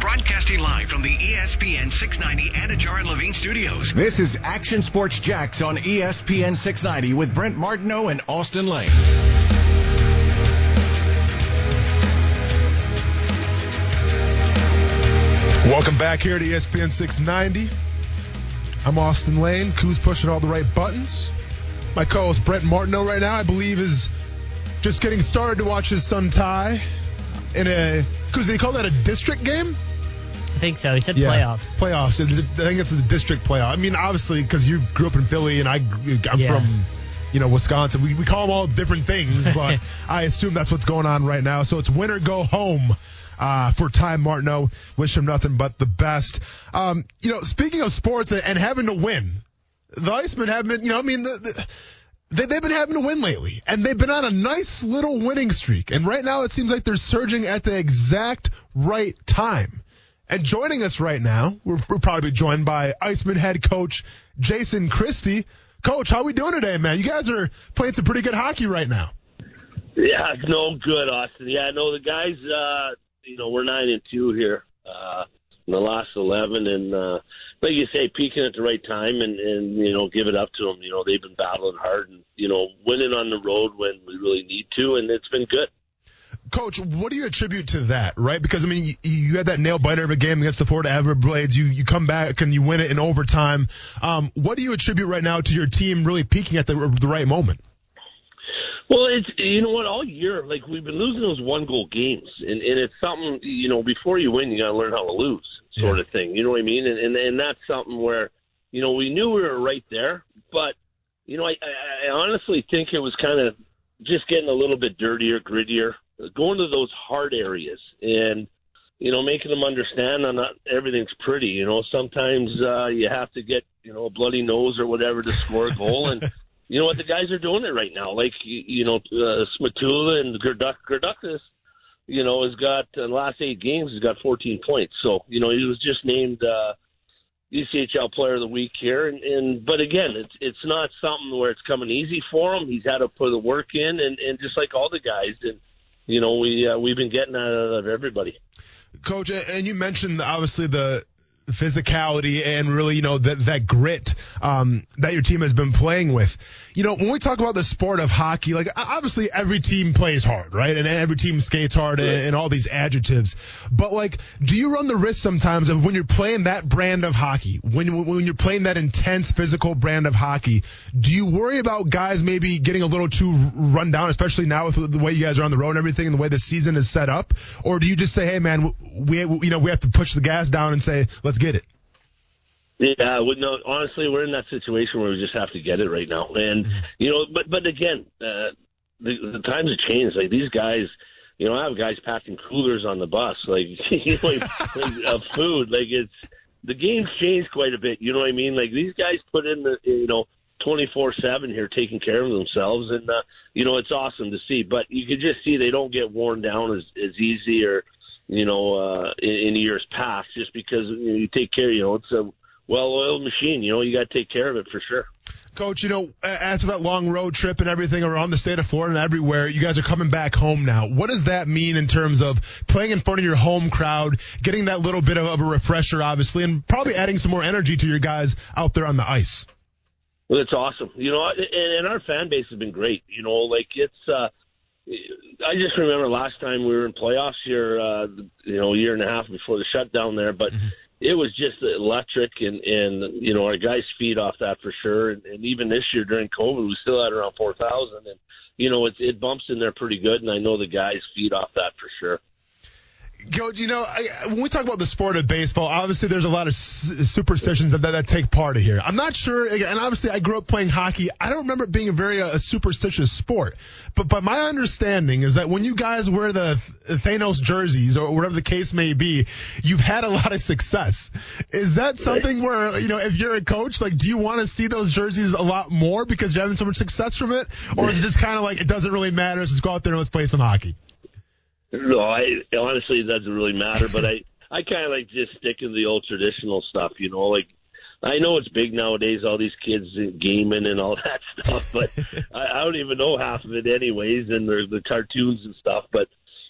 Broadcasting live from the ESPN 690 Anajar and Levine studios. This is Action Sports Jacks on ESPN 690 with Brent Martineau and Austin Lane. Welcome back here to ESPN 690. I'm Austin Lane. Koo's pushing all the right buttons. My co-host Brent Martineau right now, I believe, is just getting started to watch his son Ty in a. Coos, they call that a district game? I think so. He said playoffs. Playoffs. I think it's the district playoff. I mean, obviously, because you grew up in Philly and I, I'm Yeah. from, you know, Wisconsin. We, we call them all different things, but I assume that's what's going on right now. So it's win or go home. Uh, for Ty Martineau, wish him nothing but the best. Um, you know, speaking of sports and, and having to win, the Icemen have been, you know, I mean, the, the, they, they've been having to win lately, and they've been on a nice little winning streak. And right now, it seems like they're surging at the exact right time. And joining us right now, we're, we're probably joined by Iceman head coach Jason Christie. Coach, how we doing today, man? You guys are playing some pretty good hockey right now. Yeah, no good, Austin. Yeah, no, the guys, uh, you know, we're nine and two here, uh, in the last 11 and, uh, like you say, peaking at the right time and, and, you know, give it up to them. You know, they've been battling hard and, you know, winning on the road when we really need to, and it's been good. Coach, what do you attribute to that, right? Because, I mean, you, you had that nail biter of a game against the Florida Everblades. You, you come back and you win it in overtime. Um, what do you attribute right now to your team really peaking at the, the right moment? Well, it's you know what all year like we've been losing those one goal games, and and it's something you know before you win you got to learn how to lose, sort of thing. You know what I mean? And, and and that's something where you know we knew we were right there, but you know I I, I honestly think it was kind of just getting a little bit dirtier, grittier, going to those hard areas, and you know making them understand that not everything's pretty. You know sometimes uh, you have to get you know a bloody nose or whatever to score a goal and. you know what the guys are doing it right now. Like you, you know, uh, Smatula and Gerduck, Gerduckis, you know, has got uh, the last eight games. He's got 14 points. So you know, he was just named uh, ECHL Player of the Week here. And, and but again, it's it's not something where it's coming easy for him. He's had to put the work in, and and just like all the guys, and you know, we uh, we've been getting out of everybody. Coach, and you mentioned obviously the physicality and really, you know, that, that grit, um, that your team has been playing with. You know, when we talk about the sport of hockey, like obviously every team plays hard, right? And every team skates hard and, and all these adjectives. But like, do you run the risk sometimes of when you're playing that brand of hockey, when, when you're playing that intense physical brand of hockey, do you worry about guys maybe getting a little too run down, especially now with the way you guys are on the road and everything and the way the season is set up? Or do you just say, hey man, we, you know, we have to push the gas down and say, let's get it? Yeah, well, no, honestly, we're in that situation where we just have to get it right now, and you know, but but again, uh, the, the times have changed. Like these guys, you know, I have guys packing coolers on the bus, like you know, like, like of food. Like it's the game's changed quite a bit. You know what I mean? Like these guys put in the you know twenty four seven here, taking care of themselves, and uh, you know it's awesome to see. But you can just see they don't get worn down as as easy or you know uh, in, in years past, just because you, know, you take care. You know, it's a well-oiled machine. You know, you got to take care of it for sure. Coach, you know, after that long road trip and everything around the state of Florida and everywhere, you guys are coming back home now. What does that mean in terms of playing in front of your home crowd, getting that little bit of, a refresher, obviously, and probably adding some more energy to your guys out there on the ice? Well, it's awesome. You know, and, and our fan base has been great. You know, like it's. uh I just remember last time we were in playoffs here, uh, you know, a year and a half before the shutdown there, but it was just electric and, and, you know, our guys feed off that for sure. And, and even this year during COVID, we still had around 4,000 and, you know, it, it bumps in there pretty good. And I know the guys feed off that for sure. Coach, you know, I, when we talk about the sport of baseball, obviously there's a lot of s- superstitions that, that, that take part of here. I'm not sure, and obviously I grew up playing hockey. I don't remember it being a very uh, superstitious sport. But but my understanding is that when you guys wear the Thanos jerseys or whatever the case may be, you've had a lot of success. Is that something where you know if you're a coach, like, do you want to see those jerseys a lot more because you're having so much success from it, or is it just kind of like it doesn't really matter? Let's just go out there and let's play some hockey. No, I honestly it doesn't really matter, but I I kind of like just sticking to the old traditional stuff, you know, like I know it's big nowadays, all these kids gaming and all that stuff, but I, I don't even know half of it anyways, and the, the cartoons and stuff. But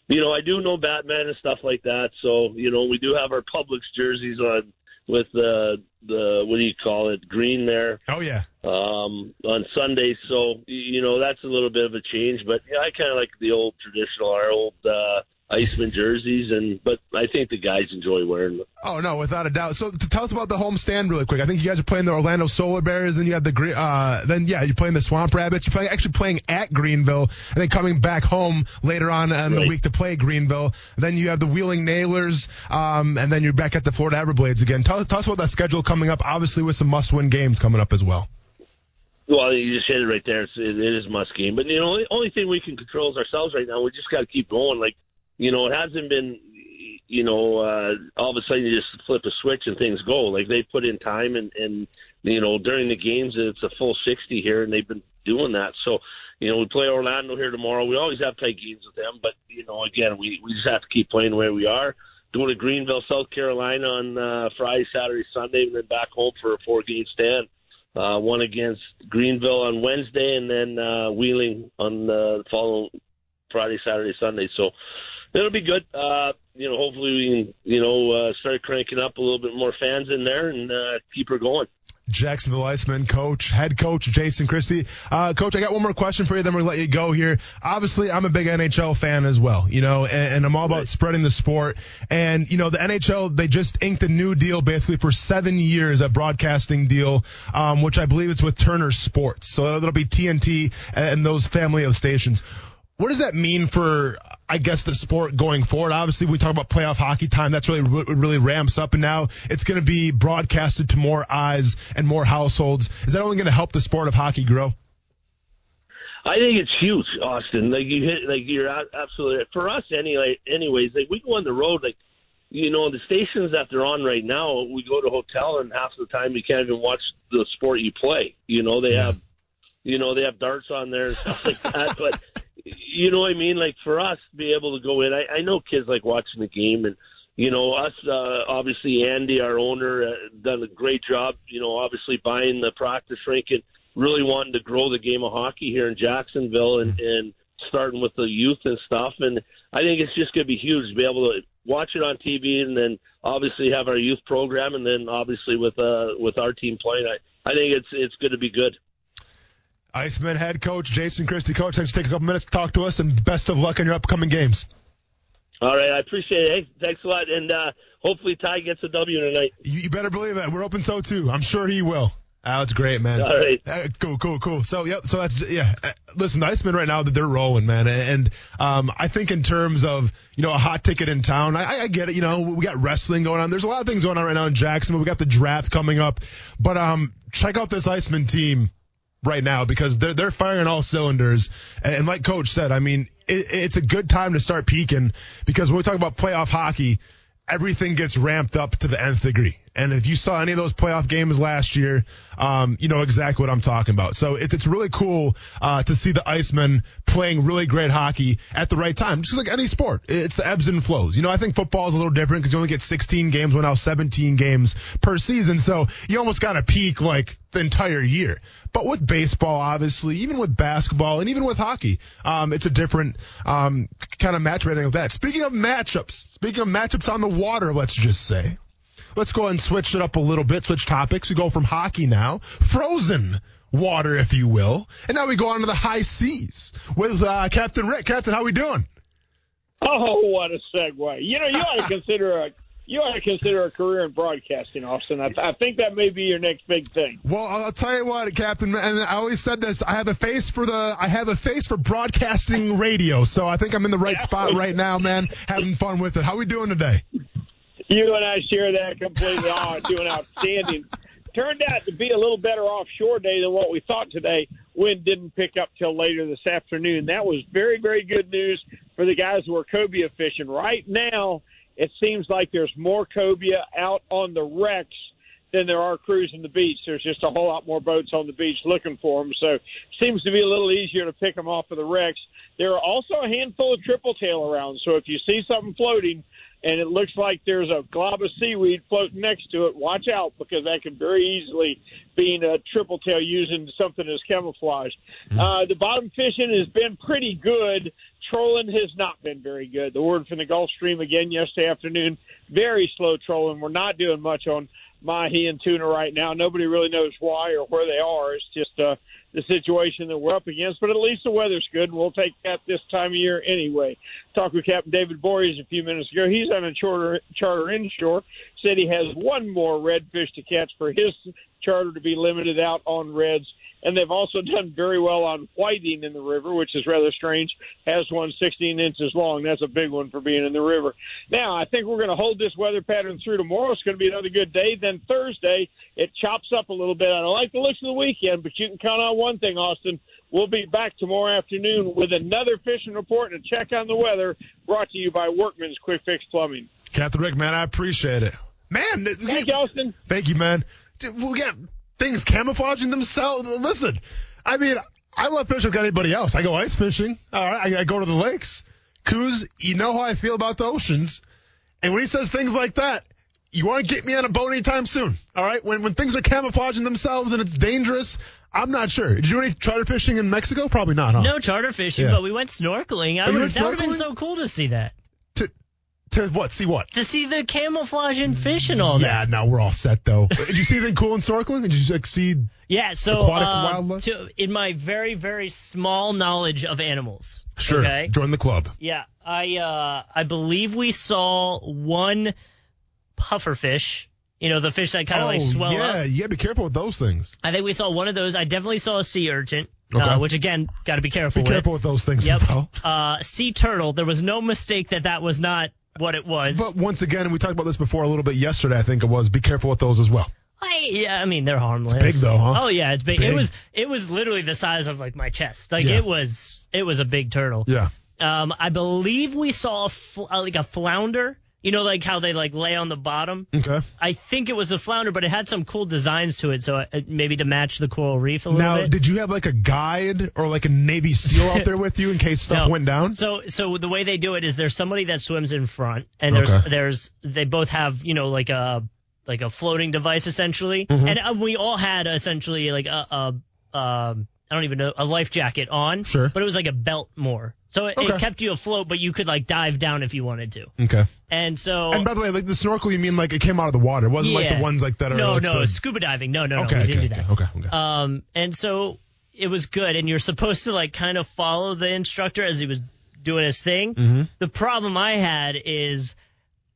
you know, I do know Batman and stuff like that. So, you know, we do have our Publix jerseys on with the the what do you call it green there Oh yeah. um on Sunday so you know that's a little bit of a change but yeah, I kind of like the old traditional our old uh Iceman jerseys and but I think the guys enjoy wearing them Oh no, without a doubt. So tell us about the home stand really quick. I think you guys are playing the Orlando Solar Bears, then you have the uh, then yeah, you're playing the Swamp Rabbits. You're playing actually playing at Greenville, and then coming back home later on in the week to play Greenville. Then you have the Wheeling Nailers, um, and then you're back at the Florida Everblades again. Tell, tell us about that schedule coming up. Obviously, with some must-win games coming up as well. Well, you just hit it right there. It's, it, it is must game. But you know, the only thing we can control is ourselves right now. We just got to keep going. Like, you know, it hasn't been, you know, uh, all of a sudden you just flip a switch and things go. Like they put in time and and you know during the games it's a full sixty here, and they've been doing that. So. You know, we play Orlando here tomorrow. We always have tight games with them, but you know, again, we we just have to keep playing where we are. Going to Greenville, South Carolina on uh, Friday, Saturday, Sunday, and then back home for a four-game stand uh, one against Greenville on Wednesday, and then uh, Wheeling on the following Friday, Saturday, Sunday. So it'll be good. Uh, you know, hopefully we can, you know, uh, start cranking up a little bit more fans in there and uh, keep her going. Jacksonville Iceman coach, head coach Jason Christie. Uh, coach, I got one more question for you, then we'll let you go here. Obviously, I'm a big NHL fan as well, you know, and, and I'm all about spreading the sport. And, you know, the NHL, they just inked a new deal basically for seven years, a broadcasting deal, um, which I believe is with Turner Sports. So it'll be TNT and those family of stations. What does that mean for, I guess, the sport going forward? Obviously, we talk about playoff hockey time. That's really, really ramps up. And now it's going to be broadcasted to more eyes and more households. Is that only going to help the sport of hockey grow? I think it's huge, Austin. Like you hit, like you're absolutely for us anyway. Anyways, like we go on the road, like you know the stations that they're on right now. We go to a hotel, and half the time you can't even watch the sport you play. You know they have, you know they have darts on there and stuff like that. But you know what I mean? Like for us to be able to go in, I, I know kids like watching the game, and you know us. Uh, obviously, Andy, our owner, uh, done a great job. You know, obviously buying the practice rink and really wanting to grow the game of hockey here in Jacksonville and, and starting with the youth and stuff. And I think it's just going to be huge to be able to watch it on TV and then obviously have our youth program and then obviously with uh with our team playing. I I think it's it's going to be good. Iceman head coach Jason Christie. Coach, thanks for taking a couple minutes to talk to us, and best of luck in your upcoming games. All right, I appreciate it. Thanks a lot, and uh, hopefully Ty gets a W tonight. You, better believe it. We're hoping so too. I'm sure he will. Oh, that's great, man. All right. Uh, cool, cool, cool. So, yep. So that's yeah. Uh, listen, the Icemen right now that they're rolling, man. And um, I think in terms of you know a hot ticket in town, I, I get it. You know, we got wrestling going on. There's a lot of things going on right now in Jacksonville. We got the draft coming up, but um, check out this Iceman team right now because they're they're firing all cylinders. And, like Coach said, I mean, it, it's a good time to start peaking because when we talk about playoff hockey, everything gets ramped up to the nth degree. And if you saw any of those playoff games last year, um, you know exactly what I'm talking about. So it's it's really cool uh, to see the Icemen playing really great hockey at the right time, just like any sport. It's the ebbs and flows. You know, I think football is a little different because you only get 16 games, well now 17 games per season. So you almost got to peak like the entire year. But with baseball, obviously, even with basketball and even with hockey, um, it's a different um, kind of match, everything like that. Speaking of matchups, speaking of matchups on the water, let's just say. Let's go ahead and switch it up a little bit, switch topics. We go from hockey now, frozen water, if you will, and now we go on to the high seas with uh, Captain Rick. Captain, how we doing? Oh, what a segue! You know, you ought to consider a you ought to consider a career in broadcasting, Austin. I, I think that may be your next big thing. Well, I'll tell you what, Captain, and I always said this. I have a face for the, I have a face for broadcasting radio, so I think I'm in the right spot right now, man. Having fun with it. How we doing today? You and I share that completely. Oh, doing outstanding. Turned out to be a little better offshore day than what we thought today. Wind didn't pick up till later this afternoon. That was very, very good news for the guys who are cobia fishing. Right now, it seems like there's more cobia out on the wrecks than there are cruising the beach. There's just a whole lot more boats on the beach looking for them, so seems to be a little easier to pick them off of the wrecks. There are also a handful of triple tail around, so if you see something floating and it looks like there's a glob of seaweed floating next to it, watch out because that could very easily be a triple tail using something as camouflage. Uh, the bottom fishing has been pretty good trolling has not been very good. The word from the Gulf Stream again yesterday afternoon, very slow trolling. We're not doing much on mahi and tuna right now. Nobody really knows why or where they are. It's just uh, the situation that we're up against. But at least the weather's good, and we'll take that this time of year anyway. Talked with Captain David Bories a few minutes ago. He's on a charter, charter inshore. Said he has one more redfish to catch for his charter to be limited out on reds and they've also done very well on whiting in the river, which is rather strange. Has one 16 inches long. That's a big one for being in the river. Now, I think we're going to hold this weather pattern through tomorrow. It's going to be another good day. Then Thursday, it chops up a little bit. I don't like the looks of the weekend, but you can count on one thing, Austin. We'll be back tomorrow afternoon with another fishing report and a check on the weather brought to you by Workman's Quick Fix Plumbing. Captain Rick, man, I appreciate it. Man, thank you, Austin. Thank you, man. We got things camouflaging themselves. Listen, I mean, I love fishing like anybody else. I go ice fishing. All right, I, I go to the lakes. Coos, you know how I feel about the oceans. And when he says things like that, you want to get me on a boat anytime soon. All right, when when things are camouflaging themselves and it's dangerous, I'm not sure. Did you do any charter fishing in Mexico? Probably not. Huh? No charter fishing, Yeah. but we went snorkeling. I Oh, would, went that would have been so cool to see that. To what? See what? To see the camouflage and fish and all that. yeah, now we're all set though. Did you see anything cool in snorkeling? Did you like see? Yeah, so Aquatic uh, wildlife? to, in my very, very small knowledge of animals. Sure. Okay. Join the club. Yeah, I uh, I believe we saw one pufferfish. You know, the fish that kind of like oh, swell yeah, up. you gotta be careful with those things. I think we saw one of those. I definitely saw a sea urchin, Okay. uh, which again, got to be careful Be with. careful with those things Yep. as well. Uh, sea turtle. There was no mistake that that was not what it was. But once again, and we talked about this before a little bit yesterday, I think it was. Be careful with those as well. I, yeah, I mean they're harmless. It's big, though, huh? Oh yeah, it's big. big. It was it was literally the size of like my chest. Like Yeah. it was it was a big turtle. Yeah. Um, I believe we saw a fl- uh, like a flounder. You know, like how they like lay on the bottom. Okay. I think it was a flounder, but it had some cool designs to it, so uh, maybe to match the coral reef a little Now, bit. Now, did you have like a guide or like a Navy SEAL out there with you in case stuff No. went down? So so the way they do it is there's somebody that swims in front, and there's Okay. there's they both have you know like a like a floating device essentially, Mm-hmm. and uh, we all had essentially like a, a um I don't even know a life jacket on, Sure. but it was like a belt more, so it, Okay. it kept you afloat, but you could like dive down if you wanted to, Okay. and so. And by the way, like the snorkel, you mean like it came out of the water? It wasn't like the ones like that are no, like no, the- scuba diving. No, no, no, Okay, didn't okay, do that. okay, okay, okay. Um, and so it was good, and you're supposed to like kind of follow the instructor as he was doing his thing. Mm-hmm. The problem I had is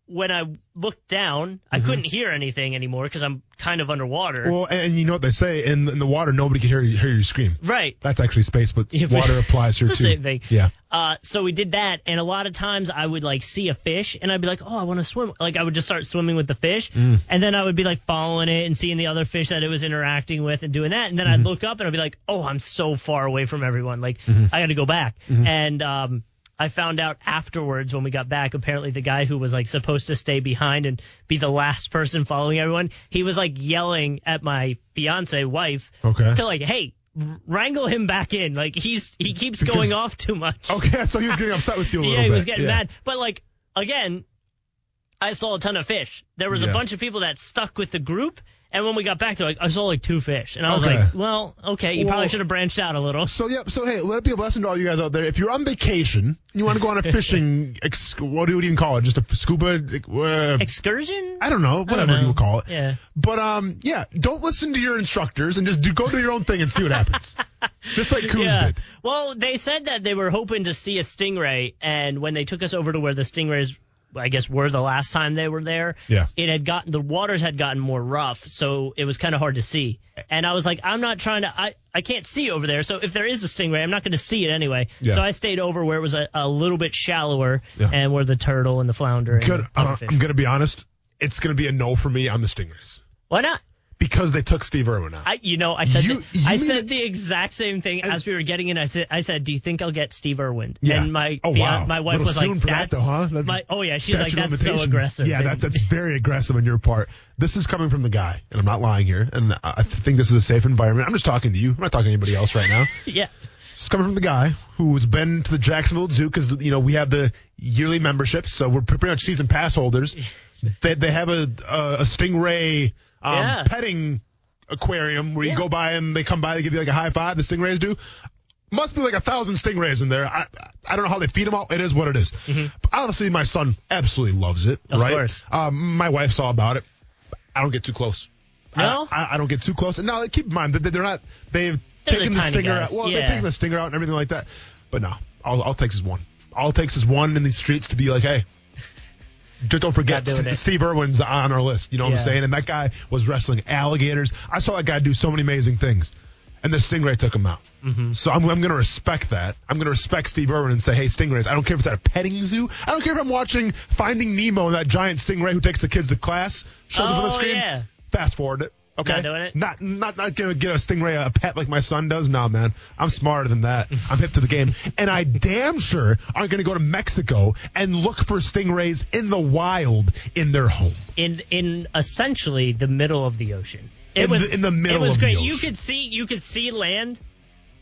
when I looked down, I couldn't hear anything anymore because I'm kind of underwater. Mm-hmm. Well, and, you know what they say in, in the water, nobody can hear you, hear you scream. right. That's actually space, but Yeah, water applies here too. same thing. Yeah. Uh, so we did that, and a lot of times I would like see a fish, and I'd be like, "Oh, I want to swim." Like I would just start swimming with the fish, Mm. and then I would be like following it and seeing the other fish that it was interacting with and doing that, and then Mm-hmm. I'd look up and I'd be like, "Oh, I'm so far away from everyone. Like Mm-hmm. I got to go back." And um, I found out afterwards when we got back, apparently the guy who was like supposed to stay behind and be the last person following everyone, he was like yelling at my fiance wife Okay. to like, "Hey." Wrangle him back in. Like he's he keeps Because- going off too much. Okay, so he was getting upset with you a little bit. Yeah, he bit. was getting yeah. mad. But like again, I saw a ton of fish. There was Yeah. a bunch of people that stuck with the group, and when we got back, they're like, I saw like two fish, and I was Okay. like, well, okay, you Well- probably should have branched out a little. So yeah, so hey, let it be a lesson to all you guys out there. If you're on vacation, and you want to go on a fishing, ex- what do you even call it? Just a scuba? Uh, Excursion? I don't know, whatever know. you would call it. Yeah. But um, yeah, don't listen to your instructors and just do go do your own thing and see what happens. just like Coons Yeah. did. Well, they said that they were hoping to see a stingray, and when they took us over to where the stingrays, I guess, were the last time they were there, Yeah. it had gotten the waters had gotten more rough, so it was kind of hard to see. And I was like, I'm not trying to, I, I can't see over there, so if there is a stingray, I'm not going to see it anyway. Yeah. So I stayed over where it was a, a little bit shallower, Yeah. and where the turtle and the flounder and Good. the Uh. I'm gonna be honest. It's gonna be a no for me on the Stingrays Why not? Because they took Steve Irwin out. I, you know, I said, You- the, you I said it- the exact same thing as we were getting in. I said, I said, do you think I'll get Steve Irwin? Yeah. And my, Oh, wow. my wife was like, that, that's, though, huh? That's my, oh yeah, she's like, that's so aggressive. Yeah, that, that's very aggressive on your part. This is coming from the guy, and I'm not lying here. And I I think this is a safe environment. I'm just talking to you. I'm not talking to anybody else right now. yeah. It's coming from the guy who's been to the Jacksonville Zoo because you know we have the yearly membership, so we're pretty much season pass holders. they they have a a, a stingray um, Yeah. petting aquarium where you Yeah. go by and they come by, they give you like a high five. The stingrays do. must be like a thousand stingrays in there. I I don't know how they feed them all. It is what it is. But honestly, my son absolutely loves it. Mm-hmm. Of right? course. Um, my wife saw about it. I don't get too close. No? I, I, don't get too close. And now keep in mind that they're not. They've They're taken the the, stinger guys. out. Well, Yeah. they've taken the stinger out and everything like that. But no, all all it takes is one. All it takes is one in these streets to be like, hey. Just don't forget, St- Steve Irwin's on our list. You know what I'm saying? And that guy was wrestling alligators. I saw that guy do so many amazing things. And the Stingray took him out. Mm-hmm. So I'm, I'm going to respect that. I'm going to respect Steve Irwin and say, hey, Stingrays, I don't care if it's at a petting zoo. I don't care if I'm watching Finding Nemo and that giant stingray who takes the kids to class shows up on the Oh, screen. yeah. Fast forward it. Okay. Not doing it? Not not not gonna get a stingray a pet like my son does. Nah, man. I'm smarter than that. I'm hip to the game, and I damn sure aren't gonna go to Mexico and look for stingrays in the wild in their home. in in essentially the middle of the ocean. It In was the- in the middle It was great. You could see you could see land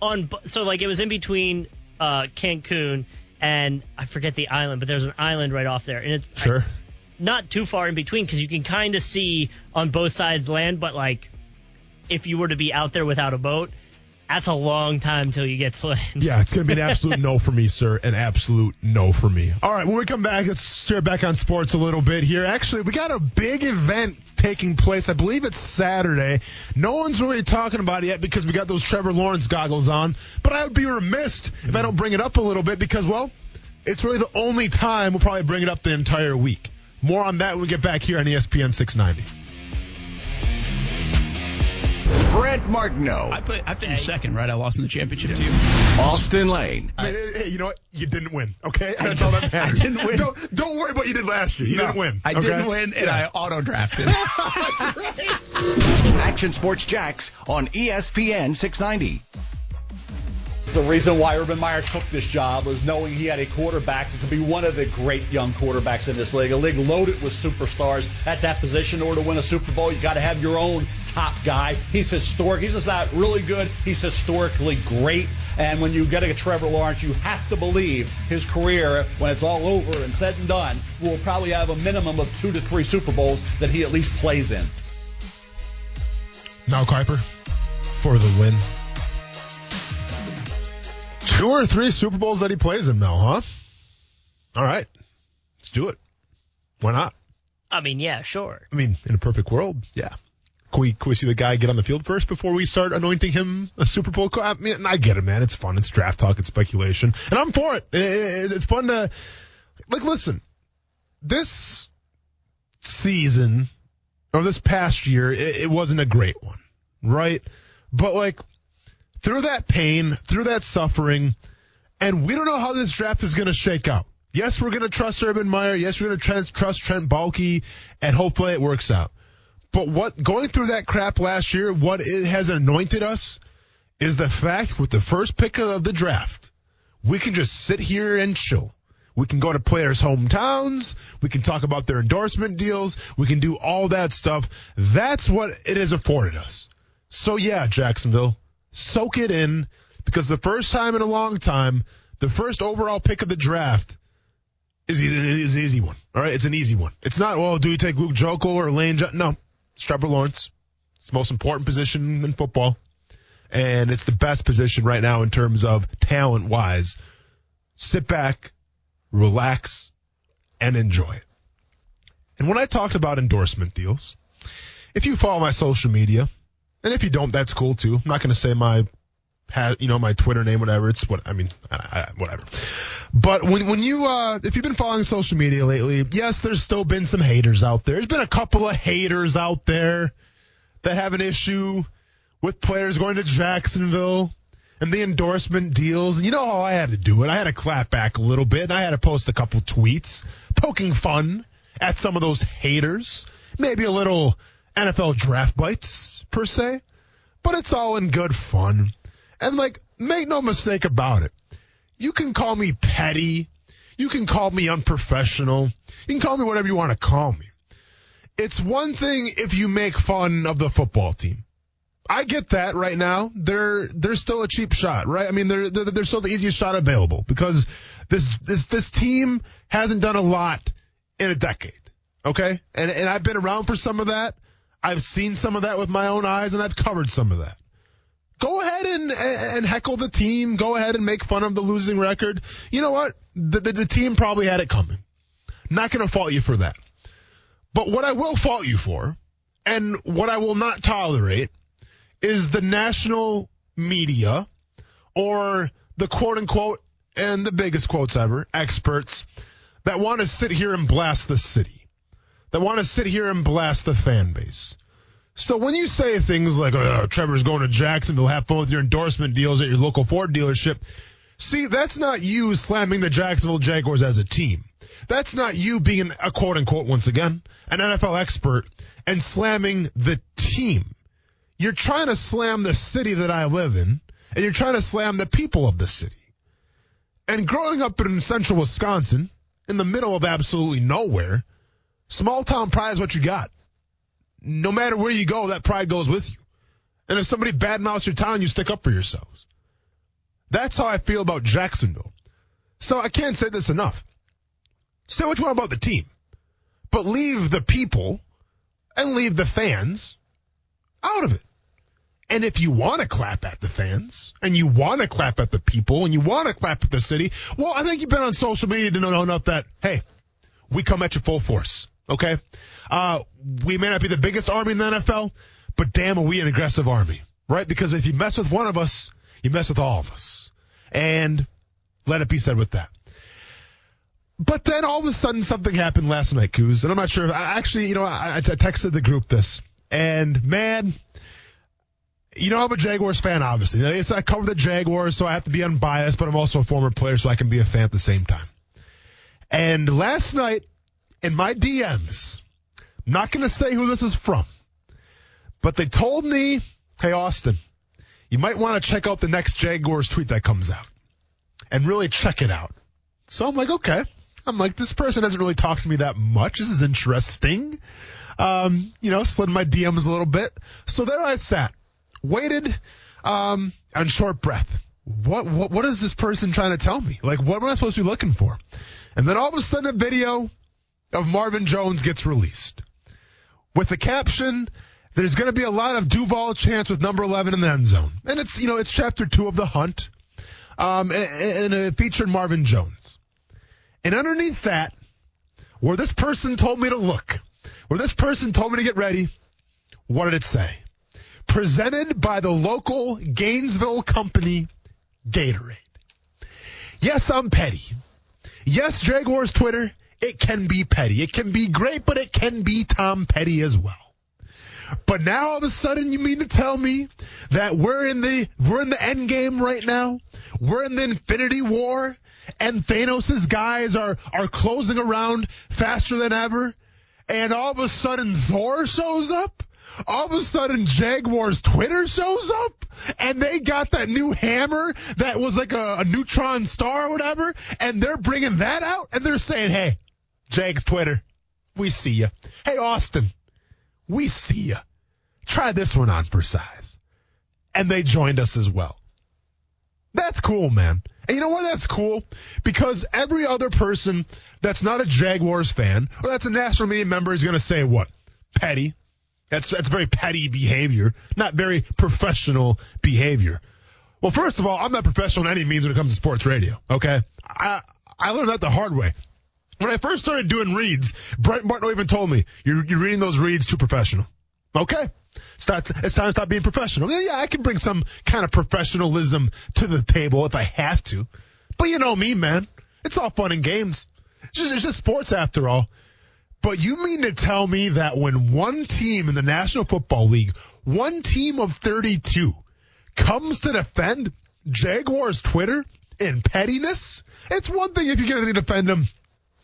on so like it was in between uh, Cancun and I forget the island, but there's an island right off there, and it's Sure. Not too far in between because you can kind of see on both sides land, but like if you were to be out there without a boat, that's a long time till you get to land. Yeah, it's going to be an absolute no for me, sir. An absolute no for me. All right, when we come back, let's stare back on sports a little bit here. Actually, we got a big event taking place. I believe it's Saturday. No one's really talking about it yet because we got those Trevor Lawrence goggles on. But I would be remiss if I don't bring it up a little bit because, well, it's really the only time we'll probably bring it up the entire week. More on that when we get back here on ESPN 690. Brent Martineau, I put I finished second, right? I lost in the championship to you. Austin Lane, I hey, you know what? You didn't win. Okay, that's all that matters. I didn't win. Don't, don't worry about what you did last year. You No, didn't win. I okay? didn't win, and Yeah. I auto drafted. Action Sports Jacks on ESPN 690. The reason why Urban Meyer took this job was knowing he had a quarterback that could be one of the great young quarterbacks in this league. A league loaded with superstars at that position. In order to win a Super Bowl, you got to have your own top guy. He's historic. He's just not really good. He's historically great. And when you get a Trevor Lawrence, you have to believe his career, when it's all over and said and done, will probably have a minimum of two to three Super Bowls that he at least plays in. Now Kuiper for the win. Two or three Super Bowls that he plays in though, huh? All right. Let's do it. Why not? I mean, yeah, sure. I mean, in a perfect world, yeah. Can we, can we see the guy get on the field first before we start anointing him a Super Bowl? co- I mean, I get it, man. It's fun. It's draft talk. It's speculation. And I'm for it. It's fun to, like, listen, this season or this past year, it, it wasn't a great one, right? But like, through that pain, through that suffering, and we don't know how this draft is going to shake out. Yes, we're going to trust Urban Meyer. Yes, we're going to trust, Trent Baalke, and hopefully it works out. But what going through that crap last year, what it has anointed us is the fact with the first pick of the draft, we can just sit here and chill. We can go to players' hometowns. We can talk about their endorsement deals. We can do all that stuff. That's what it has afforded us. So yeah, Jacksonville, soak it in because the first time in a long time, the first overall pick of the draft is, is an easy one. All right, it's an easy one. It's not, well, do we take Luke Jokel or Lane? Jo-? No, it's Trevor Lawrence. It's the most important position in football, and it's the best position right now in terms of talent wise. Sit back, relax, and enjoy it. And when I talked about endorsement deals, if you follow my social media, and if you don't, that's cool too. I'm not going to say my, you know, my Twitter name, whatever. It's what I mean, whatever. But when when you, uh, if you've been following social media lately, yes, there's still been some haters out there. There's been a couple of haters out there that have an issue with players going to Jacksonville and the endorsement deals. And you know how I had to do it. I had to clap back a little bit and I had to post a couple tweets poking fun at some of those haters. Maybe a little NFL draft bites per se, but it's all in good fun. And like, make no mistake about it. You can call me petty. You can call me unprofessional. You can call me whatever you want to call me. It's one thing if you make fun of the football team. I get that right now. They're they're still a cheap shot, right? I mean, they're they're, they're still the easiest shot available because this this this team hasn't done a lot in a decade. Okay, and and I've been around for some of that. I've seen some of that with my own eyes, and I've covered some of that. Go ahead and and heckle the team. Go ahead and make fun of the losing record. You know what? The, the, the team probably had it coming. Not going to fault you for that. But what I will fault you for, and what I will not tolerate, is the national media or the quote unquote, and the biggest quotes ever, experts that want to sit here and blast the city, that want to sit here and blast the fan base. So when you say things like, oh, Trevor's going to Jacksonville, have fun with your endorsement deals at your local Ford dealership, see, that's not you slamming the Jacksonville Jaguars as a team. That's not you being a quote unquote, once again, an NFL expert and slamming the team. You're trying to slam the city that I live in, and you're trying to slam the people of the city. And growing up in central Wisconsin, in the middle of absolutely nowhere, small town pride is what you got. No matter where you go, that pride goes with you. And if somebody badmouths your town, you stick up for yourselves. That's how I feel about Jacksonville. So I can't say this enough. Say what you want about the team, but leave the people and leave the fans out of it. And if you want to clap at the fans and you want to clap at the people and you want to clap at the city, well, I think you've been on social media to know enough that, hey, we come at you full force. Okay. Uh, we may not be the biggest army in the NFL, but damn, are we an aggressive army, right? Because if you mess with one of us, you mess with all of us. And let it be said with that. But then all of a sudden something happened last night, Coos, and I'm not sure if I actually, you know, I, I texted the group this, and man, you know, I'm a Jaguars fan, obviously. It's, I cover the Jaguars, so I have to be unbiased, but I'm also a former player, so I can be a fan at the same time. And last night, in my DMs, I'm not going to say who this is from, but they told me, hey, Austin, you might want to check out the next Jaguars tweet that comes out and really check it out. So I'm like, okay. I'm like, this person hasn't really talked to me that much. This is interesting. Um, you know, slid my DMs a little bit. So there I sat, waited, um, on short breath. What, what, what is this person trying to tell me? Like, what am I supposed to be looking for? And then all of a sudden a video of Marvin Jones gets released with the caption, there's going to be a lot of Duval chants with number 11 in the end zone. And it's, you know, it's chapter two of the hunt. Um, and, and it featured Marvin Jones. And underneath that, where this person told me to look, where this person told me to get ready, what did it say? Presented by the local Gainesville company, Gatorade. Yes, I'm petty. Yes, Jaguars Twitter, it can be petty. It can be great, but it can be Tom Petty as well. But now all of a sudden you mean to tell me that we're in the we're in the end game right now? We're in the Infinity War and Thanos' guys are are closing around faster than ever and all of a sudden Thor shows up? All of a sudden Jaguars Twitter shows up and they got that new hammer that was like a, a neutron star or whatever and they're bringing that out and they're saying, "Hey, Jags Twitter, we see you. Hey Austin, we see you. Try this one on for size. And they joined us as well. That's cool, man. And you know why that's cool? Because every other person that's not a Jaguars fan or that's a national media member is going to say what? Petty. That's, that's very petty behavior, not very professional behavior. Well, first of all, I'm not professional in any means when it comes to sports radio. Okay. I, I learned that the hard way. When I first started doing reads, Brent Martineau even told me, you're, you're reading those reads too professional. Okay. Start, it's time to stop being professional. Yeah, yeah, I can bring some kind of professionalism to the table if I have to. But you know me, man. It's all fun and games. It's just, it's just sports after all. But you mean to tell me that when one team in the National Football League, one team of 32, comes to defend Jaguars Twitter in pettiness? It's one thing if you're going to defend them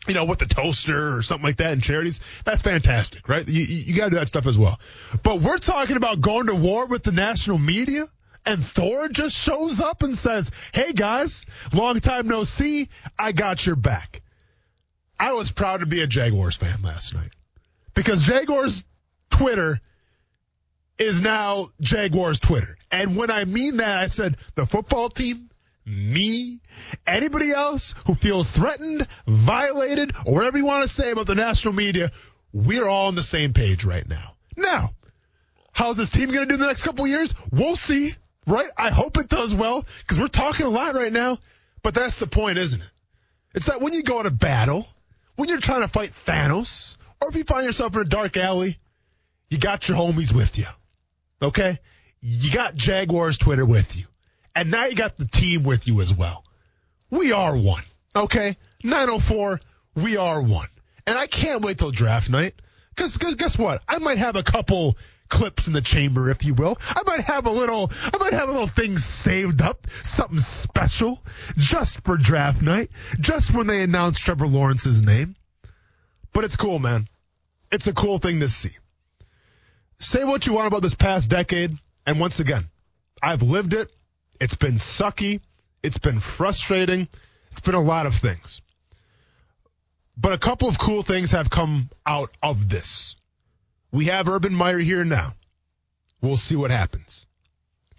you know, with the toaster or something like that in charities, that's fantastic, right? You, you got to do that stuff as well. But we're talking about going to war with the national media, and Thor just shows up and says, "Hey guys, long time no see. I got your back." I was proud to be a Jaguars fan last night because Jaguars Twitter is now Jaguars Twitter, and when I mean that, I said the football team me, anybody else who feels threatened, violated, or whatever you want to say about the national media, we're all on the same page right now. Now, how's this team going to do in the next couple years? We'll see. right? I hope it does well because we're talking a lot right now. But that's the point, isn't it? It's that when you go into battle, when you're trying to fight Thanos, or if you find yourself in a dark alley, you got your homies with you. Okay? You got Jaguars Twitter with you. And now you got the team with you as well. We are one. Okay? 904, we are one. And I can't wait till draft night. Cause, cause guess what? I might have a couple clips in the chamber, if you will. I might have a little, I might have a little thing saved up, something special, just for draft night, just when they announce Trevor Lawrence's name. But it's cool, man. It's a cool thing to see. Say what you want about this past decade, and once again, I've lived it. It's been sucky. It's been frustrating. It's been a lot of things. But a couple of cool things have come out of this. We have Urban Meyer here now. We'll see what happens.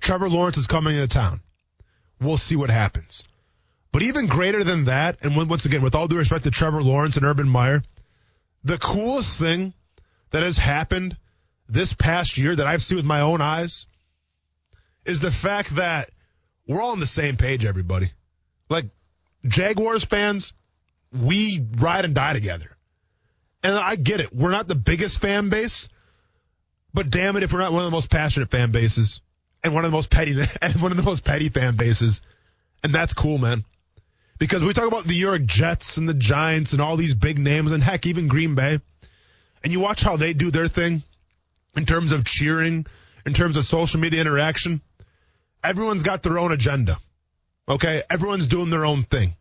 Trevor Lawrence is coming into town. We'll see what happens. But even greater than that, and once again, with all due respect to Trevor Lawrence and Urban Meyer, the coolest thing that has happened this past year that I've seen with my own eyes is the fact that we're all on the same page, everybody. Like, Jaguars fans, we ride and die together. And I get it. We're not the biggest fan base, but damn it if we're not one of the most passionate fan bases and one of the most petty and one of the most petty fan bases. And that's cool, man. Because we talk about the New York Jets and the Giants and all these big names and heck, even Green Bay. And you watch how they do their thing in terms of cheering, in terms of social media interaction. Everyone's got their own agenda. Okay? Everyone's doing their own thing.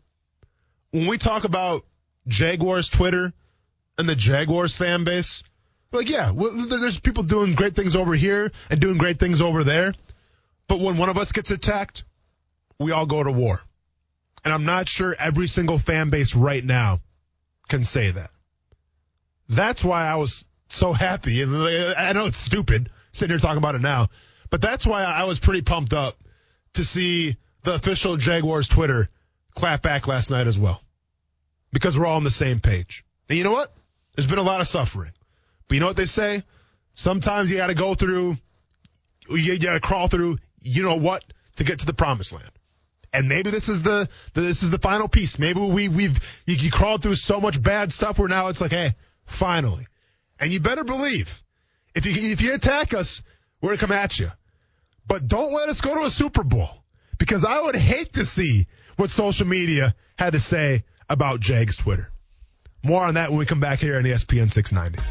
When we talk about Jaguars Twitter and the Jaguars fan base, like, yeah, well, there's people doing great things over here and doing great things over there. But when one of us gets attacked, we all go to war. And I'm not sure every single fan base right now can say that. That's why I was so happy. And I know it's stupid sitting here talking about it now, but that's why I was pretty pumped up to see the official Jaguars Twitter clap back last night as well. Because we're all on the same page. And you know what? There's been a lot of suffering. But you know what they say? Sometimes you gotta go through, you gotta crawl through, you know what, to get to the promised land. And maybe this is the, this is the final piece. Maybe we, we've, you, you crawled through so much bad stuff where now it's like, hey, finally. And you better believe, if you, if you attack us, we're gonna come at you. But don't let us go to a Super Bowl. Because I would hate to see what social media had to say about Jags Twitter. More on that when we come back here on ESPN 690.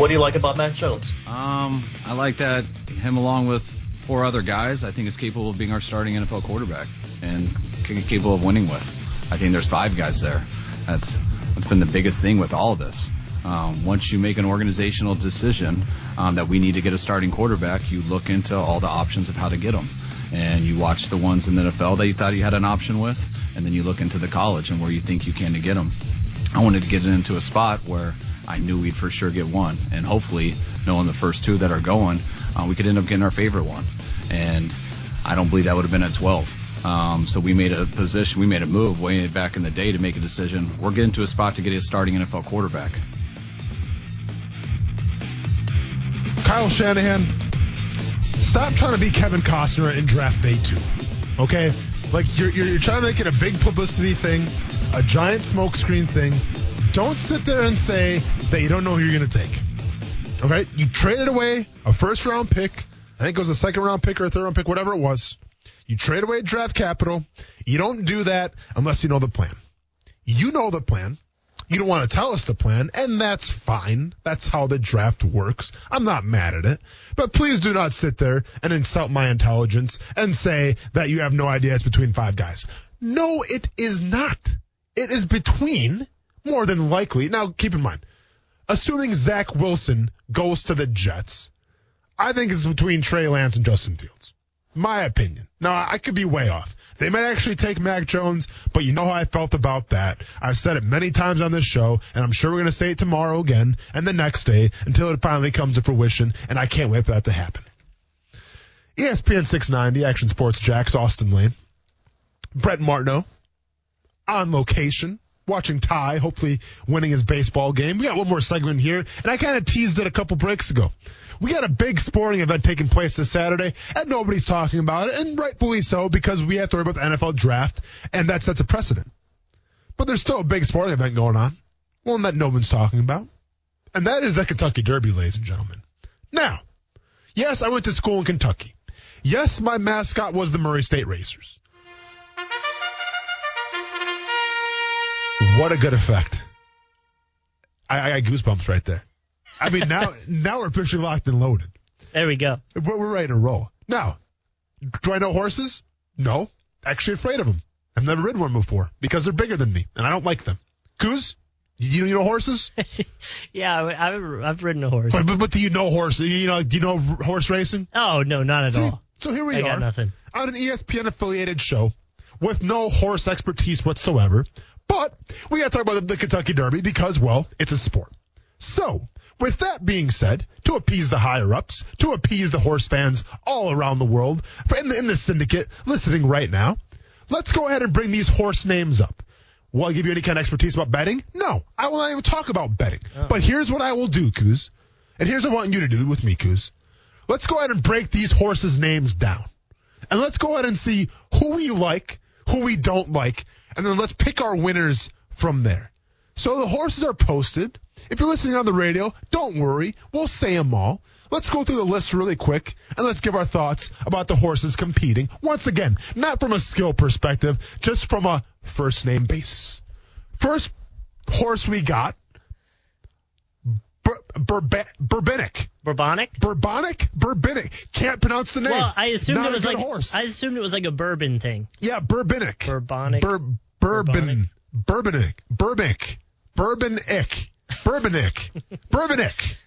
What do you like about Mac Jones? Um, I like that him along with four other guys, I think is capable of being our starting NFL quarterback and capable of winning with. I think there's five guys there. That's that's been the biggest thing with all of this. Um, once you make an organizational decision um, that we need to get a starting quarterback, you look into all the options of how to get them. And you watch the ones in the NFL that you thought you had an option with, and then you look into the college and where you think you can to get them. I wanted to get it into a spot where I knew we'd for sure get one, and hopefully, knowing the first two that are going, uh, we could end up getting our favorite one. And I don't believe that would have been at 12. Um, so we made a position, we made a move way back in the day to make a decision. We're getting to a spot to get a starting NFL quarterback. Kyle Shanahan, stop trying to be Kevin Costner in draft day two. Okay? Like, you're, you're, you're trying to make it a big publicity thing, a giant smokescreen thing. Don't sit there and say that you don't know who you're going to take. Okay? You traded away a first round pick. I think it was a second round pick or a third round pick, whatever it was. You trade away draft capital. You don't do that unless you know the plan. You know the plan. You don't want to tell us the plan, and that's fine. That's how the draft works. I'm not mad at it. But please do not sit there and insult my intelligence and say that you have no idea it's between five guys. No, it is not. It is between, more than likely. Now, keep in mind, assuming Zach Wilson goes to the Jets, I think it's between Trey Lance and Justin Fields. My opinion. Now, I could be way off. They might actually take Mac Jones, but you know how I felt about that. I've said it many times on this show, and I'm sure we're going to say it tomorrow again and the next day until it finally comes to fruition, and I can't wait for that to happen. ESPN 690, Action Sports Jacks, Austin Lane. Brent Martineau on location watching Ty, hopefully winning his baseball game. We got one more segment here, and I kind of teased it a couple breaks ago. We got a big sporting event taking place this Saturday, and nobody's talking about it, and rightfully so, because we have to worry about the NFL draft, and that sets a precedent. But there's still a big sporting event going on, one that no one's talking about, and that is the Kentucky Derby, ladies and gentlemen. Now, yes, I went to school in Kentucky. Yes, my mascot was the Murray State Racers. What a good effect. I, I got goosebumps right there. I mean, now now we're officially locked and loaded. There we go. We're, we're ready to roll. Now, do I know horses? No. Actually afraid of them. I've never ridden one before because they're bigger than me and I don't like them. Coos, you, you know horses? yeah, I- I've, I've ridden a horse. But, but, but do you know horse? You know, do you know horse racing? Oh no, not at See, all. So here we I are got nothing. on an ESPN affiliated show with no horse expertise whatsoever. But we got to talk about the, Kentucky Derby because, well, it's a sport. So, with that being said, to appease the higher ups, to appease the horse fans all around the world, in the, in the syndicate listening right now, let's go ahead and bring these horse names up. Will I give you any kind of expertise about betting? No, I will not even talk about betting. Oh. But here's what I will do, Kuz. And here's what I want you to do with me, Kuz. Let's go ahead and break these horses' names down. And let's go ahead and see who we like, who we don't like, and then let's pick our winners from there. So the horses are posted. If you're listening on the radio, don't worry. We'll say them all. Let's go through the list really quick and let's give our thoughts about the horses competing. Once again, not from a skill perspective, just from a first name basis. First horse we got, Bur- Burbe- Burbinic. Bourbonic? Bourbonic? Bourbinic. Can't pronounce the name. Well, I assumed Not it was like horse. I assumed it was like a bourbon thing. yeah, Bourbonic. Bourbonic. Bur- bourbon. Bourbonic. Bourbonic. Bourbonic. Bourbonic. Bourbonic.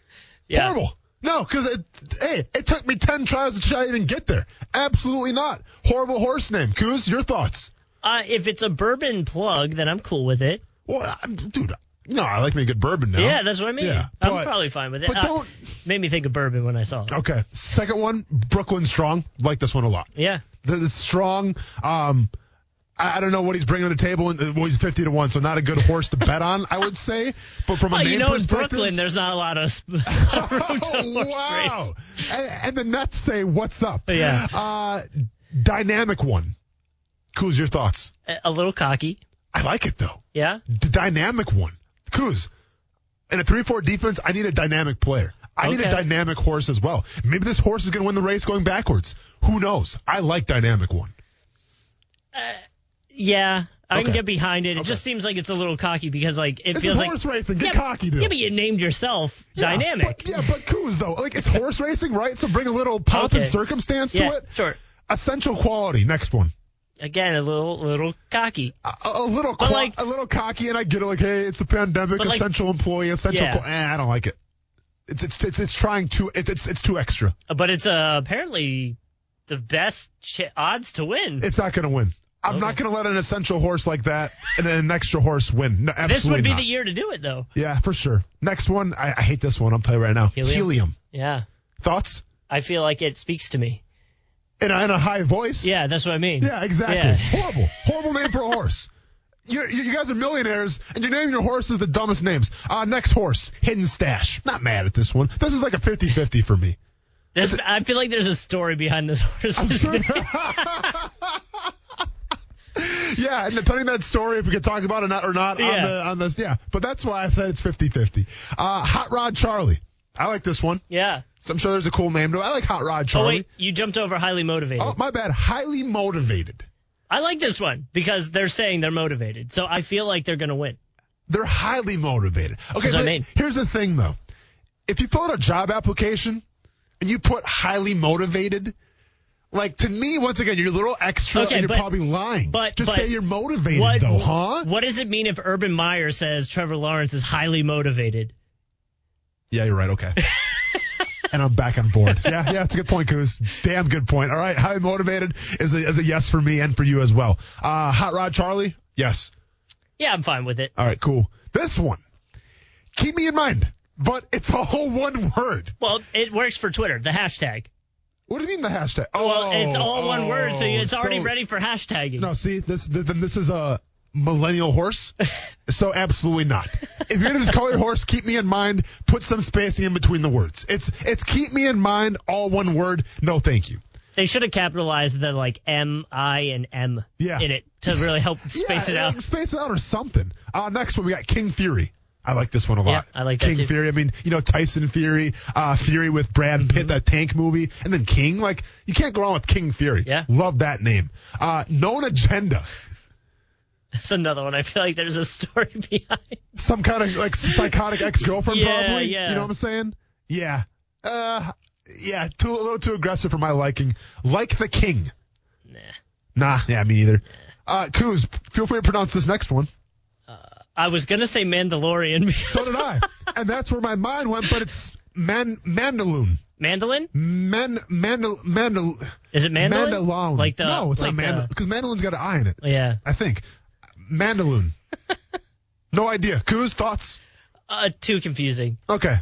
Yeah. Horrible. No, because it, hey, it took me 10 tries to try to even get there. Absolutely not. Horrible horse name. Coos, your thoughts? Uh, if it's a bourbon plug, then I'm cool with it. Well, I'm, dude, know, I like me a good bourbon now. Yeah, that's what I mean. Yeah, I'm but- probably fine with it. But Uh, don't. made me think of bourbon when I saw it. Okay. Second one, Brooklyn Strong. Like this one a lot. Yeah. The, the strong. Um, I, I don't know what he's bringing to the table. And, well, he's fifty to one, so not a good horse to bet on. I would say. But from a Well, name you know, in Brooklyn, there's not a lot of sp- room to Oh, wow. And, and the Nets say, "What's up?" Yeah. Uh, dynamic one. Kuz, your thoughts? A- A little cocky. I like it though. Yeah. The dynamic one. Kuz. In a three-four defense, I need a dynamic player. I need a dynamic horse as well. Maybe this horse is going to win the race going backwards. Who knows? I like dynamic one. Uh, yeah. I can get behind it. It Okay. just seems like it's a little cocky because like it This feels like horse racing. Get yeah, cocky, dude. Yeah, but you named yourself Yeah, dynamic. But, yeah, but Kuz though, like it's horse racing, right? So bring a little pomp and Okay. circumstance yeah, to it. sure. Essential quality. Next one. Again, a little little cocky. a, a little qua- like- a little cocky, and I get it. Like, hey, it's the pandemic, like- essential employee, essential. Yeah. qua- eh, I don't like it. It's it's it's, it's trying to It, it's it's too extra. But it's uh, apparently the best ch- odds to win. It's not going to win. I'm not going to let an essential horse like that and then an extra horse win. No, absolutely this would be not. the year to do it, though. Yeah, for sure. Next one. I, I hate this one. I'm telling you right now. Helium? Helium. Yeah. Thoughts? I feel like it speaks to me. In a, in a high voice. Yeah, that's what I mean. Yeah, exactly. Yeah. Horrible. Horrible name for a horse. You're, you you guys are millionaires, and you're naming your horses the dumbest names. Uh, next horse, Hidden Stash. Not mad at this one. This is like a 50-50 for me. This, I feel like there's a story behind this horse. Sure. yeah, and depending on that story, if we could talk about it or not, or not on the on this, yeah. But that's why I said it's 50-50. Uh, Hot Rod Charlie. I like this one. yeah. So I'm sure there's a cool name to it. I like Hot Rod oh, Charlie. Oh wait, you jumped over highly motivated. Oh, my bad. Highly motivated. I like this one because they're saying they're motivated. So I feel like they're gonna win. They're highly motivated. Okay, I mean. here's the thing though. If you fill out a job application and you put highly motivated, like to me, once again, you're a little extra Okay, and you're but- probably lying. but- just but say you're motivated What though, huh? What does it mean if Urban Meyer says Trevor Lawrence is highly motivated? Yeah, you're right. Okay. and I'm back on board. Yeah, yeah, it's a good point, Coos. Damn good point. All right, highly motivated is a, is a yes for me and for you as well. Uh, Hot Rod Charlie, yes. Yeah, I'm fine with it. All right, cool. This one, keep me in mind, but it's all one word. Well, it works for Twitter. The hashtag. What do you mean the hashtag? Oh, Well, Oh, it's all one word, so it's already so- ready for hashtagging. No, see, this then this is a millennial horse. So absolutely not. If you're gonna call your horse, keep me in mind. Put some spacing in between the words. It's it's keep me in mind, all one word. No, thank you. They should have capitalized the like M, I, and M Yeah. in it to really help space yeah, it out. Space it out or something. Uh, next one we got King Fury. I like this one a lot. Yeah, I like King. Fury. I mean, you know Tyson Fury, uh, Fury with Brad Mm-hmm. Pitt, that tank movie, and then King. Like you can't go wrong with King Fury. Yeah. love that name. Uh, known agenda. That's another one. I feel like there's a story behind. some kind of like psychotic ex girlfriend, Yeah, probably. yeah. You know what I'm saying? Yeah. Uh, yeah. Too a little too aggressive for my liking. Like the king. Nah. Nah. Yeah, me neither. Uh, Kuz, feel free to pronounce this next one. Uh, I was gonna say Mandalorian because So did I, and that's where my mind went. But it's man Mandaloun. mandolin. Man Mandal Mandal. Is it mandolin? Mandalone. Like the no, it's like not Mandal the- because Mandaloun's got an I in it. Yeah. I think Mandaloun. no idea. Kuz, thoughts? Uh, too confusing. Okay.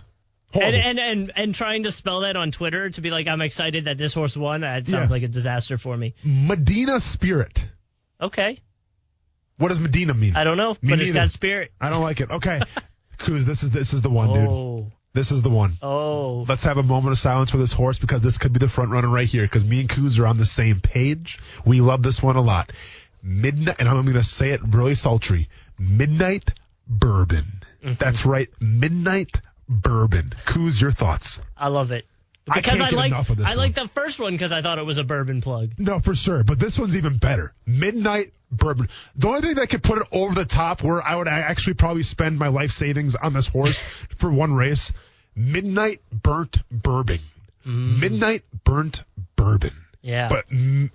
And, and and and trying to spell that on Twitter to be like I'm excited that this horse won. That sounds Yeah. like a disaster for me. Medina Spirit. Okay, What does Medina mean? I don't know, Me but it's neither. got spirit. I don't like it. Okay. Kuz, this is this is the one, dude. Oh, This is the one. oh, Let's have a moment of silence for this horse because this could be the front runner right here because me and Kuz are on the same page. We love this one a lot. Midnight, and I'm going to say it really sultry. Midnight Bourbon. Mm-hmm. That's right. Midnight Bourbon. Kuz, your thoughts? I love it I because can't I, get liked enough of this I liked the first one because I thought it was a bourbon plug. No, for sure. But this one's even better. Midnight Bourbon. The only thing that could put it over the top where I would actually probably spend my life savings on this horse for one race, Midnight Burnt Bourbon. Midnight Burnt Bourbon. Mm. Yeah. But mm,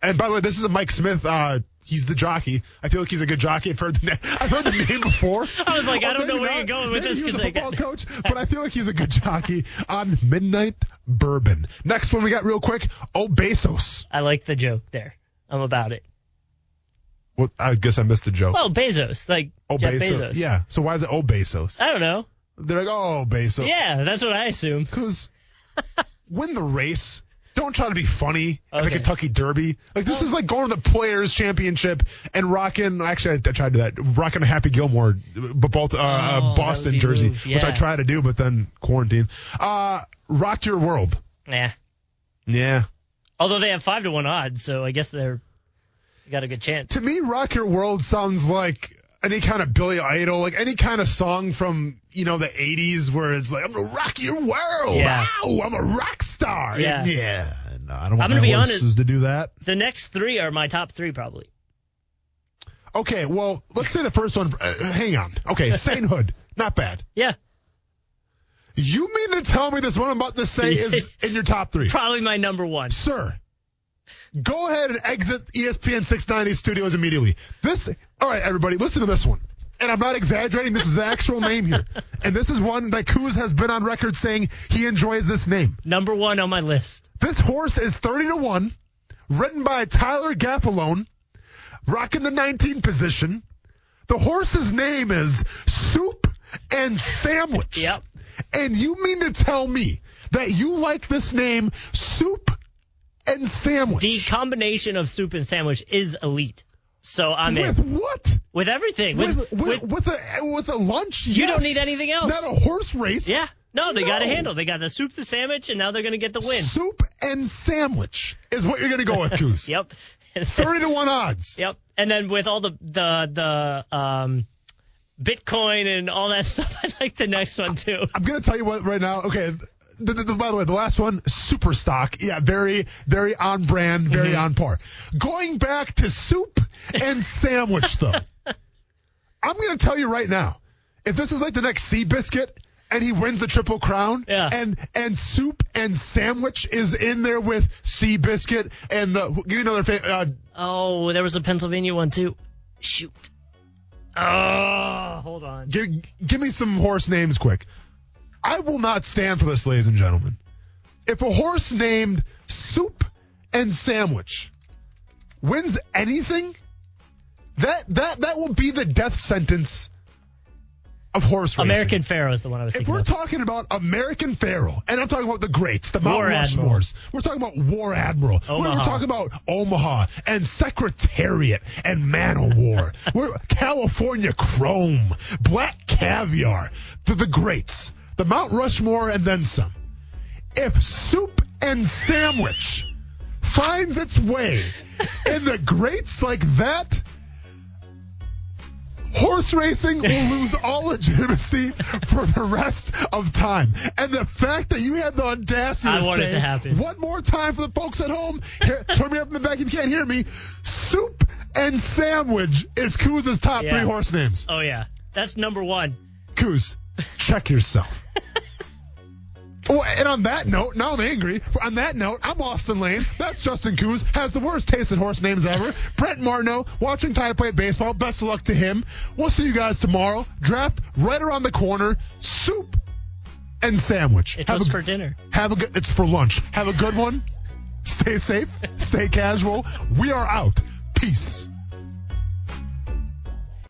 and by the way, this is a Mike Smith. Uh, he's the jockey. I feel like he's a good jockey. I've heard the name. I've heard the name before. I was like, I don't know where you're going with Maybe this he was 'cause a I football coach, but I feel like he's a good jockey on Midnight Bourbon. Next one we got real quick. Oh, Bezos. I like the joke there. I'm about it. Well, I guess I missed the joke. Well, Bezos, like oh, Jeff Bezos. Bezos. Yeah. So why is it Oh Bezos? I don't know. They're like, oh, Bezos. Yeah, that's what I assume. Because win the race. Don't try to be funny at the Kentucky Derby. Like this is like going to the Players Championship and rocking. Actually, I, I tried to that. Rocking a Happy Gilmore, but both uh, Oh, uh, Boston jersey, move, which I yeah. tried to do, but then quarantine. Uh, rock your world. Yeah. Yeah. Although they have five to one odds, so I guess they're got a good chance. To me, rock your world sounds like any kind of Billy Idol, like any kind of song from you know the '80s, where it's like I'm gonna rock your world. Yeah. Wow, I'm a rock star. Yeah. yeah. No, I don't want I'm gonna be horses honest. to do that. The next three are my top three, probably. Okay, well, let's say the first one. Uh, hang on. Okay, Sainthood, not bad. Yeah, You mean to tell me this one I'm about to say is in your top three, probably my number one. sir? Go ahead and exit ESPN 690 studios immediately. This, all right, everybody, listen to this one. And I'm not exaggerating. This is the actual name here, and this is one that Kuz has been on record saying he enjoys this name. Number one on my list. This horse is 30 to 1, ridden by Tyler Gaffalione, rocking the 19 position. The horse's name is Soup and Sandwich. Yep. And you mean to tell me that you like this name, Soup and Sandwich? The combination of soup and sandwich is elite. So I'm with in what? with everything. With, With, with, with- a with a lunch? You don't need anything else. Not a horse race. yeah, no, they got a handle. They got the soup, the sandwich, and now they're gonna get the win. Soup and Sandwich is what you're going to go with, Goose. Yep. 30 to 1 odds. Yep. And then with all the the the um Bitcoin and all that stuff, I like the next one too. I'm gonna tell you what right now. Okay. The, the, by the way, the last one, super stock. Yeah, very, very on brand, very Mm-hmm. on par. Going back to soup and sandwich, though. I'm gonna tell you right now, if this is like the next Seabiscuit and he wins the Triple Crown, Yeah. and and soup and sandwich is in there with Seabiscuit and the give me another fa- uh, Oh, there was a Pennsylvania one too. Shoot. Oh, hold on. give give me some horse names quick. I will not stand for this, ladies and gentlemen. If a horse named Soup and Sandwich wins anything, that that that will be the death sentence of horse racing. American Pharoah is the one I was talking about. If we're of. talking about American Pharoah, and I'm talking about the greats, the Mount War. Rushmores, we're talking about War Admiral. We're, we're talking about Omaha and Secretariat and Man o' War. we're California Chrome, Black Caviar, the, the greats, the Mount Rushmore, and then some. If soup and sandwich finds its way in the greats like that, horse racing will lose all legitimacy for the rest of time. And the fact that you had the audacity I to want it say to happen. one more time for the folks at home, here, turn me up in the back if you can't hear me. Soup and sandwich is Kuz's top Yeah. three horse names. Oh yeah, that's number one. Kuz, check yourself. Oh, and on that note, now I'm angry. On that note, I'm Austin Lane. That's Justin Coos. Has the worst taste in horse names ever. Brent Martineau, watching Ty play baseball. Best of luck to him. We'll see you guys tomorrow. Draft right around the corner. Soup and sandwich. It Have was a- for dinner. Have a good. It's for lunch. Have a good one. Stay safe. Stay casual. We are out. Peace.